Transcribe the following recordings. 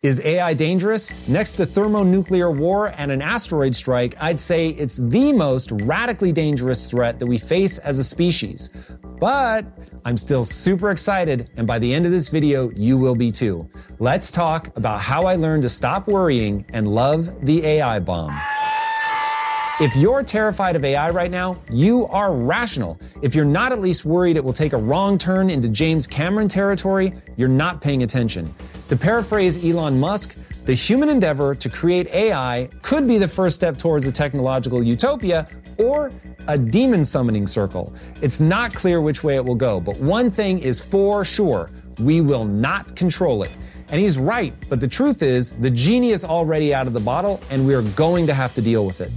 Is AI dangerous? Next to thermonuclear war and an asteroid strike, I'd say it's the most radically dangerous threat that we face as a species. But I'm still super excited, and by the end of this video, you will be too. Let's talk about how I learned to stop worrying and love the AI bomb. If you're terrified of AI right now, you are rational. If you're not at least worried it will take a wrong turn into James Cameron territory, you're not paying attention. To paraphrase Elon Musk, the human endeavor to create AI could be the first step towards a technological utopia or a demon summoning circle. It's not clear which way it will go, but one thing is for sure we will not control it. And he's right, but the truth is, the genie is already out of the bottle, and we are going to have to deal with it.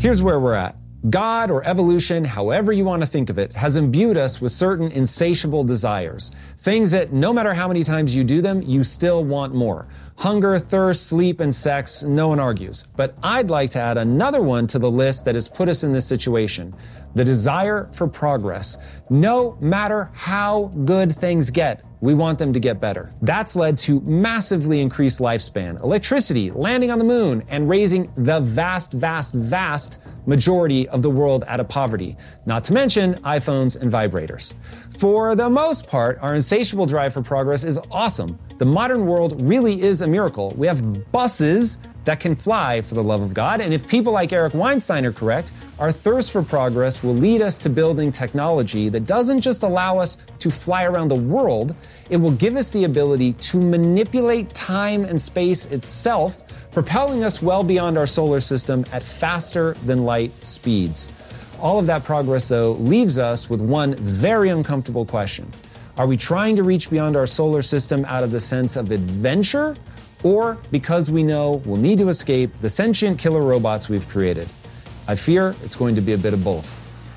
Here's where we're at. God or evolution, however you want to think of it, has imbued us with certain insatiable desires. Things that no matter how many times you do them, you still want more. Hunger, thirst, sleep, and sex, no one argues. But I'd like to add another one to the list that has put us in this situation. The desire for progress. No matter how good things get, we want them to get better. That's led to massively increased lifespan, electricity, landing on the moon, and raising the vast, vast, vast majority of the world out of poverty, not to mention iPhones and vibrators. For the most part, our insatiable drive for progress is awesome. The modern world really is a miracle. We have buses that can fly for the love of God. And if people like Eric Weinstein are correct, our thirst for progress will lead us to building technology that doesn't just allow us to fly around the world, it will give us the ability to manipulate time and space itself, propelling us well beyond our solar system at faster than light speeds. All of that progress, though, leaves us with one very uncomfortable question. Are we trying to reach beyond our solar system out of the sense of adventure? or because we know we'll need to escape the sentient killer robots we've created. I fear it's going to be a bit of both.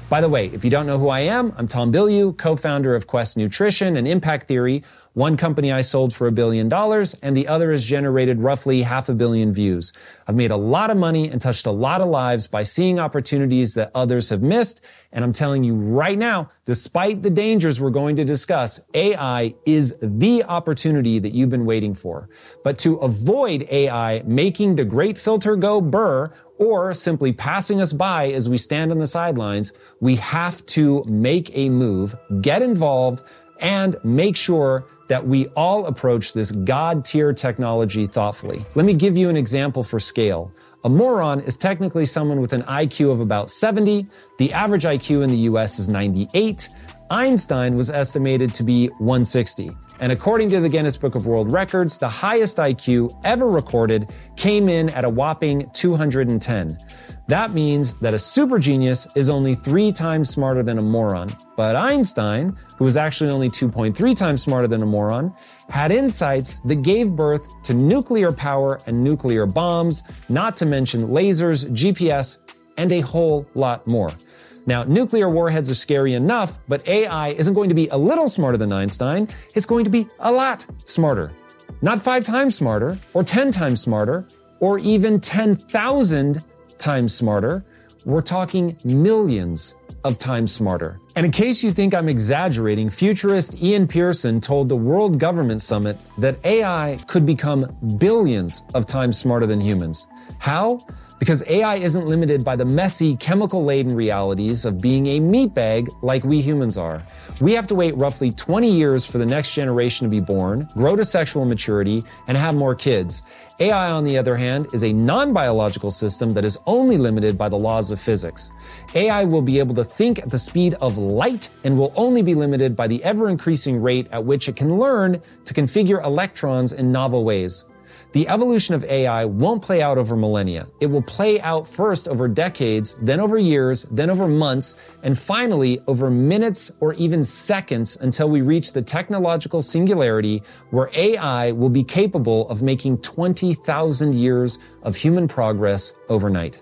By the way, if you don't know who I am, I'm Tom Bilyeu, co-founder of Quest Nutrition and Impact Theory, one company I sold for a billion dollars and the other has generated roughly half a billion views. I've made a lot of money and touched a lot of lives by seeing opportunities that others have missed. And I'm telling you right now, despite the dangers we're going to discuss, AI is the opportunity that you've been waiting for. But to avoid AI making the great filter go burr, or simply passing us by as we stand on the sidelines, we have to make a move, get involved, and make sure that we all approach this God tier technology thoughtfully. Let me give you an example for scale. A moron is technically someone with an IQ of about 70. The average IQ in the US is 98. Einstein was estimated to be 160. And according to the Guinness Book of World Records, the highest IQ ever recorded came in at a whopping 210. That means that a super genius is only three times smarter than a moron. But Einstein, who was actually only 2.3 times smarter than a moron, had insights that gave birth to nuclear power and nuclear bombs, not to mention lasers, GPS, and a whole lot more. Now, nuclear warheads are scary enough, but AI isn't going to be a little smarter than Einstein. It's going to be a lot smarter. Not five times smarter, or 10 times smarter, or even 10,000 times smarter. We're talking millions of times smarter. And in case you think I'm exaggerating, futurist Ian Pearson told the World Government Summit that AI could become billions of times smarter than humans. How? Because AI isn't limited by the messy, chemical laden realities of being a meatbag like we humans are. We have to wait roughly 20 years for the next generation to be born, grow to sexual maturity, and have more kids. AI, on the other hand, is a non-biological system that is only limited by the laws of physics. AI will be able to think at the speed of light and will only be limited by the ever-increasing rate at which it can learn to configure electrons in novel ways. The evolution of AI won't play out over millennia. It will play out first over decades, then over years, then over months, and finally over minutes or even seconds until we reach the technological singularity where AI will be capable of making 20,000 years of human progress overnight.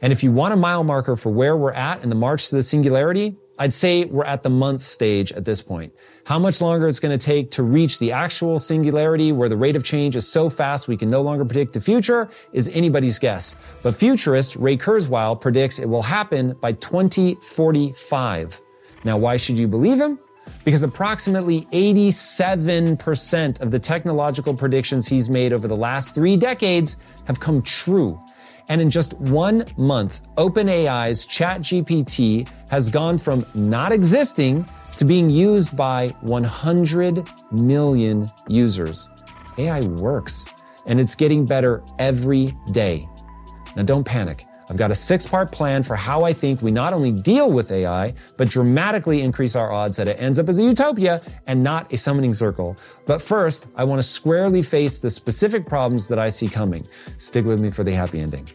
And if you want a mile marker for where we're at in the march to the singularity, I'd say we're at the month stage at this point. How much longer it's going to take to reach the actual singularity where the rate of change is so fast we can no longer predict the future is anybody's guess. But futurist Ray Kurzweil predicts it will happen by 2045. Now, why should you believe him? Because approximately 87% of the technological predictions he's made over the last three decades have come true. And in just one month, OpenAI's ChatGPT has gone from not existing to being used by 100 million users. AI works and it's getting better every day. Now don't panic. I've got a six part plan for how I think we not only deal with AI, but dramatically increase our odds that it ends up as a utopia and not a summoning circle. But first, I want to squarely face the specific problems that I see coming. Stick with me for the happy ending.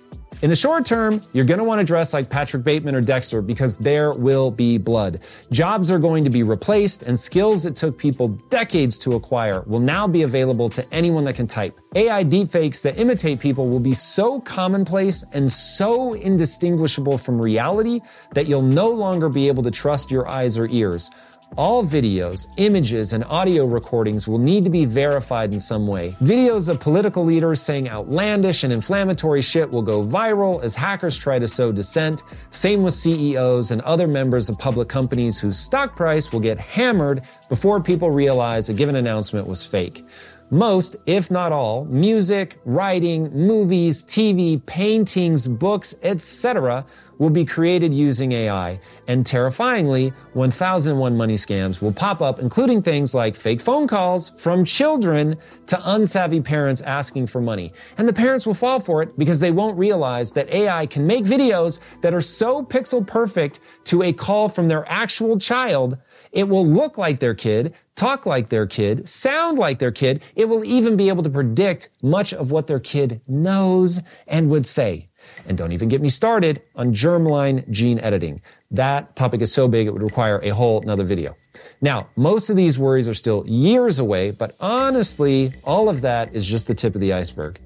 In the short term, you're going to want to dress like Patrick Bateman or Dexter because there will be blood. Jobs are going to be replaced and skills that took people decades to acquire will now be available to anyone that can type. AI deepfakes that imitate people will be so commonplace and so indistinguishable from reality that you'll no longer be able to trust your eyes or ears. All videos, images, and audio recordings will need to be verified in some way. Videos of political leaders saying outlandish and inflammatory shit will go viral as hackers try to sow dissent. Same with CEOs and other members of public companies whose stock price will get hammered before people realize a given announcement was fake. Most, if not all, music, writing, movies, TV, paintings, books, etc. will be created using AI. And terrifyingly, 1001 money scams will pop up, including things like fake phone calls from children to unsavvy parents asking for money. And the parents will fall for it because they won't realize that AI can make videos that are so pixel perfect to a call from their actual child it will look like their kid, talk like their kid, sound like their kid. It will even be able to predict much of what their kid knows and would say. And don't even get me started on germline gene editing. That topic is so big it would require a whole another video. Now, most of these worries are still years away, but honestly, all of that is just the tip of the iceberg.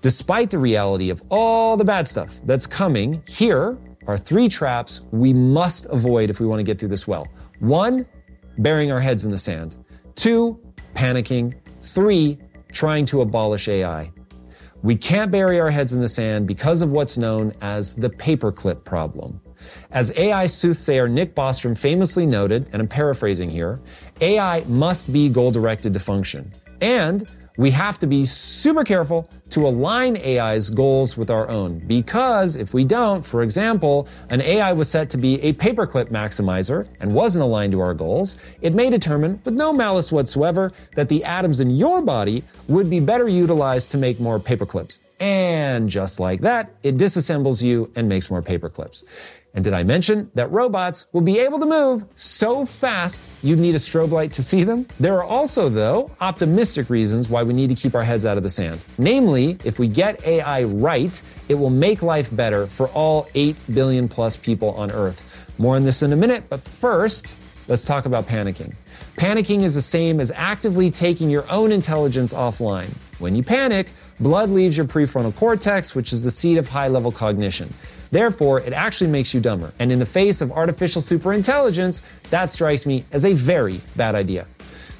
Despite the reality of all the bad stuff that's coming, here are three traps we must avoid if we want to get through this well. One, burying our heads in the sand. Two, panicking. Three, trying to abolish AI. We can't bury our heads in the sand because of what's known as the paperclip problem. As AI soothsayer Nick Bostrom famously noted, and I'm paraphrasing here, AI must be goal directed to function. And we have to be super careful to align AI's goals with our own. Because if we don't, for example, an AI was set to be a paperclip maximizer and wasn't aligned to our goals, it may determine, with no malice whatsoever, that the atoms in your body would be better utilized to make more paperclips. And just like that, it disassembles you and makes more paperclips. And did I mention that robots will be able to move so fast you'd need a strobe light to see them? There are also, though, optimistic reasons why we need to keep our heads out of the sand. Namely, if we get AI right, it will make life better for all 8 billion plus people on Earth. More on this in a minute, but first, let's talk about panicking. Panicking is the same as actively taking your own intelligence offline. When you panic, blood leaves your prefrontal cortex, which is the seat of high level cognition. Therefore, it actually makes you dumber. And in the face of artificial superintelligence, that strikes me as a very bad idea.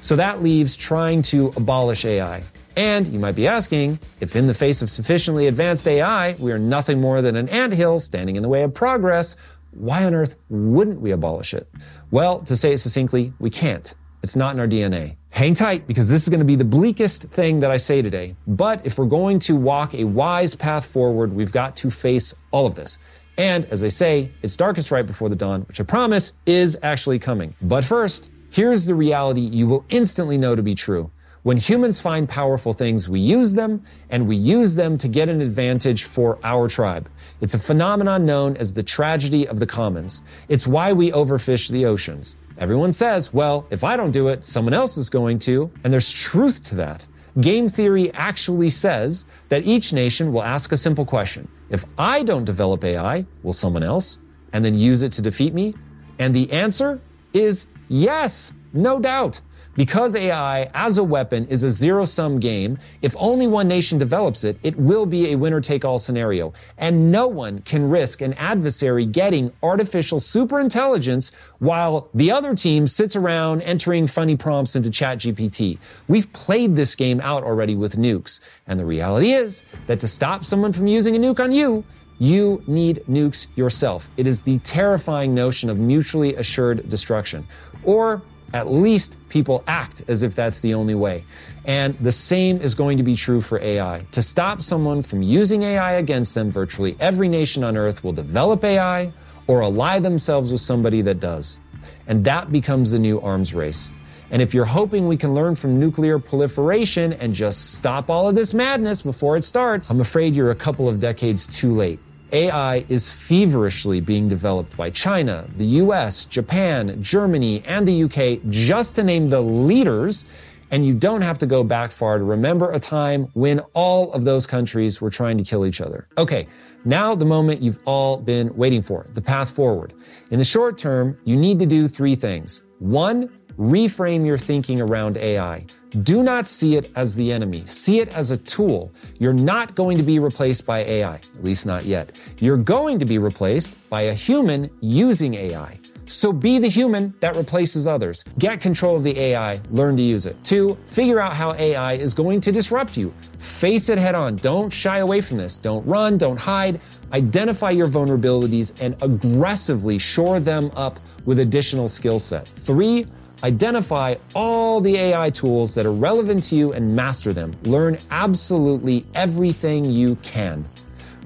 So that leaves trying to abolish AI. And you might be asking, if in the face of sufficiently advanced AI, we are nothing more than an anthill standing in the way of progress, why on earth wouldn't we abolish it? Well, to say it succinctly, we can't It's not in our DNA. Hang tight because this is going to be the bleakest thing that I say today. But if we're going to walk a wise path forward, we've got to face all of this. And as they say, it's darkest right before the dawn, which I promise is actually coming. But first, here's the reality you will instantly know to be true. When humans find powerful things, we use them and we use them to get an advantage for our tribe. It's a phenomenon known as the tragedy of the commons. It's why we overfish the oceans. Everyone says, well, if I don't do it, someone else is going to. And there's truth to that. Game theory actually says that each nation will ask a simple question. If I don't develop AI, will someone else? And then use it to defeat me? And the answer is yes, no doubt. Because AI as a weapon is a zero sum game, if only one nation develops it, it will be a winner take all scenario. And no one can risk an adversary getting artificial superintelligence while the other team sits around entering funny prompts into ChatGPT. We've played this game out already with nukes. And the reality is that to stop someone from using a nuke on you, you need nukes yourself. It is the terrifying notion of mutually assured destruction. Or at least people act as if that's the only way. And the same is going to be true for AI. To stop someone from using AI against them, virtually every nation on earth will develop AI or ally themselves with somebody that does. And that becomes the new arms race. And if you're hoping we can learn from nuclear proliferation and just stop all of this madness before it starts, I'm afraid you're a couple of decades too late. AI is feverishly being developed by China, the US, Japan, Germany, and the UK, just to name the leaders. And you don't have to go back far to remember a time when all of those countries were trying to kill each other. Okay, now the moment you've all been waiting for, the path forward. In the short term, you need to do three things. One, reframe your thinking around AI. Do not see it as the enemy. See it as a tool. You're not going to be replaced by AI, at least not yet. You're going to be replaced by a human using AI. So be the human that replaces others. Get control of the AI, learn to use it. Two, figure out how AI is going to disrupt you. Face it head on. Don't shy away from this. Don't run, don't hide. Identify your vulnerabilities and aggressively shore them up with additional skill set. Three, Identify all the AI tools that are relevant to you and master them. Learn absolutely everything you can.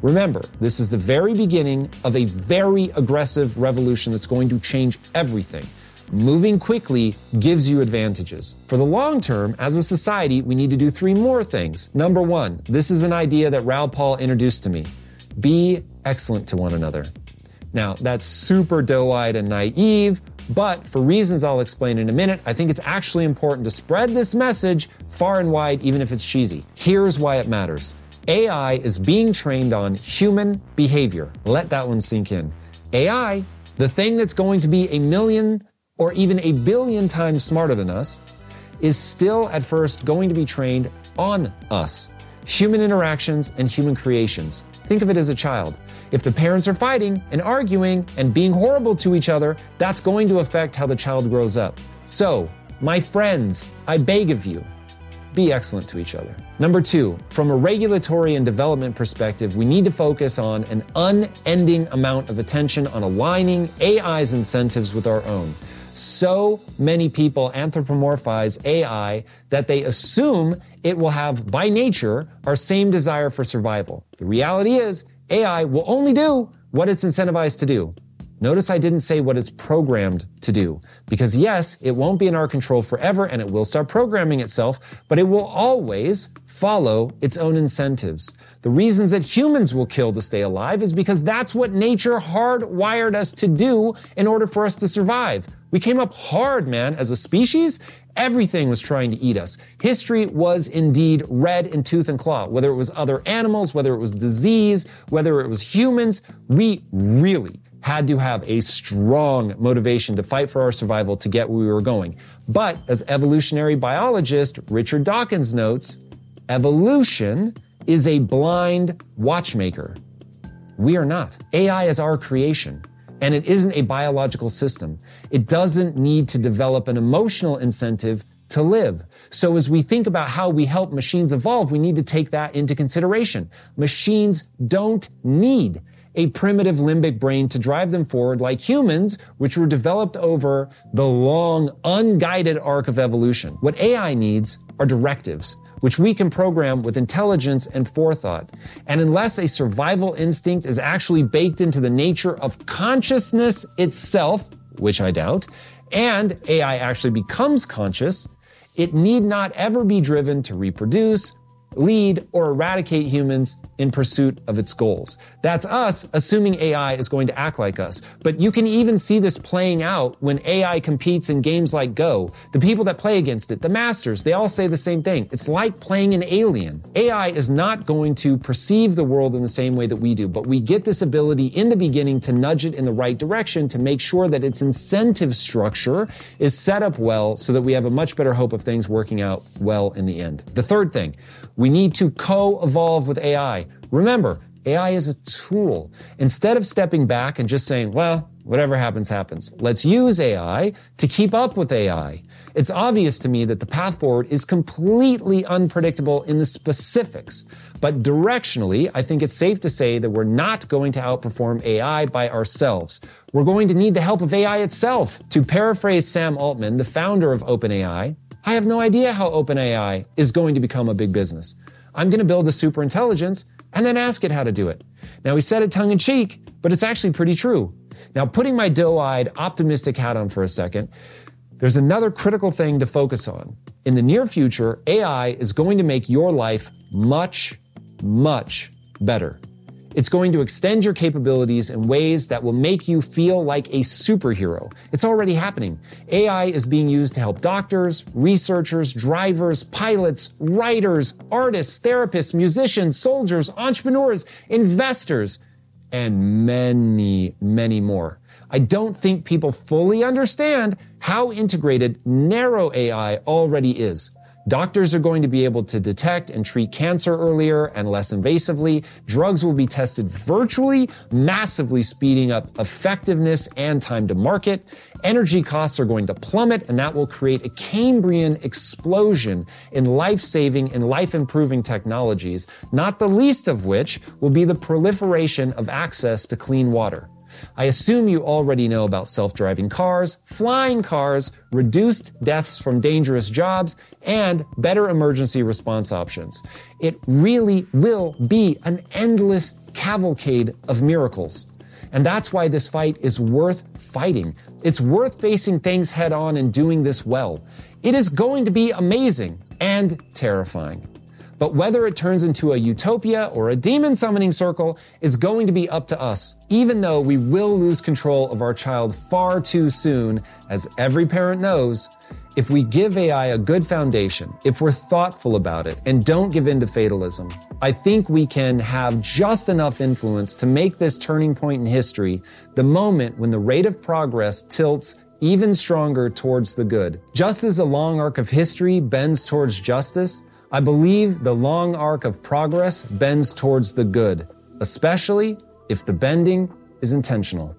Remember, this is the very beginning of a very aggressive revolution that's going to change everything. Moving quickly gives you advantages. For the long term, as a society, we need to do three more things. Number one, this is an idea that Raoul Paul introduced to me. Be excellent to one another. Now, that's super doe-eyed and naive, but for reasons I'll explain in a minute, I think it's actually important to spread this message far and wide, even if it's cheesy. Here's why it matters. AI is being trained on human behavior. Let that one sink in. AI, the thing that's going to be a million or even a billion times smarter than us, is still at first going to be trained on us. Human interactions and human creations. Think of it as a child. If the parents are fighting and arguing and being horrible to each other, that's going to affect how the child grows up. So, my friends, I beg of you, be excellent to each other. Number two, from a regulatory and development perspective, we need to focus on an unending amount of attention on aligning AI's incentives with our own. So many people anthropomorphize AI that they assume it will have by nature our same desire for survival. The reality is AI will only do what it's incentivized to do. Notice I didn't say what it's programmed to do, because yes, it won't be in our control forever and it will start programming itself, but it will always follow its own incentives. The reasons that humans will kill to stay alive is because that's what nature hardwired us to do in order for us to survive. We came up hard, man, as a species. Everything was trying to eat us. History was indeed red in tooth and claw. Whether it was other animals, whether it was disease, whether it was humans, we really had to have a strong motivation to fight for our survival to get where we were going. But as evolutionary biologist Richard Dawkins notes, evolution is a blind watchmaker. We are not. AI is our creation. And it isn't a biological system. It doesn't need to develop an emotional incentive to live. So as we think about how we help machines evolve, we need to take that into consideration. Machines don't need a primitive limbic brain to drive them forward like humans, which were developed over the long, unguided arc of evolution. What AI needs are directives which we can program with intelligence and forethought. And unless a survival instinct is actually baked into the nature of consciousness itself, which I doubt, and AI actually becomes conscious, it need not ever be driven to reproduce, lead, or eradicate humans in pursuit of its goals. That's us assuming AI is going to act like us. But you can even see this playing out when AI competes in games like Go. The people that play against it, the masters, they all say the same thing. It's like playing an alien. AI is not going to perceive the world in the same way that we do, but we get this ability in the beginning to nudge it in the right direction to make sure that its incentive structure is set up well so that we have a much better hope of things working out well in the end. The third thing, we need to co-evolve with AI. Remember, AI is a tool. Instead of stepping back and just saying, well, whatever happens, happens. Let's use AI to keep up with AI. It's obvious to me that the path forward is completely unpredictable in the specifics. But directionally, I think it's safe to say that we're not going to outperform AI by ourselves. We're going to need the help of AI itself. To paraphrase Sam Altman, the founder of OpenAI, I have no idea how OpenAI is going to become a big business. I'm going to build a super intelligence and then ask it how to do it. Now, he said it tongue in cheek, but it's actually pretty true. Now, putting my doe-eyed, optimistic hat on for a second, there's another critical thing to focus on. In the near future, AI is going to make your life much, much better. It's going to extend your capabilities in ways that will make you feel like a superhero. It's already happening. AI is being used to help doctors, researchers, drivers, pilots, writers, artists, therapists, musicians, soldiers, entrepreneurs, investors, and many, many more. I don't think people fully understand how integrated narrow AI already is. Doctors are going to be able to detect and treat cancer earlier and less invasively. Drugs will be tested virtually, massively speeding up effectiveness and time to market. Energy costs are going to plummet, and that will create a Cambrian explosion in life-saving and life-improving technologies, not the least of which will be the proliferation of access to clean water. I assume you already know about self-driving cars, flying cars, reduced deaths from dangerous jobs, and better emergency response options. It really will be an endless cavalcade of miracles. And that's why this fight is worth fighting. It's worth facing things head on and doing this well. It is going to be amazing and terrifying. But whether it turns into a utopia or a demon summoning circle is going to be up to us, even though we will lose control of our child far too soon, as every parent knows. If we give AI a good foundation, if we're thoughtful about it and don't give in to fatalism, I think we can have just enough influence to make this turning point in history the moment when the rate of progress tilts even stronger towards the good. Just as a long arc of history bends towards justice, I believe the long arc of progress bends towards the good, especially if the bending is intentional.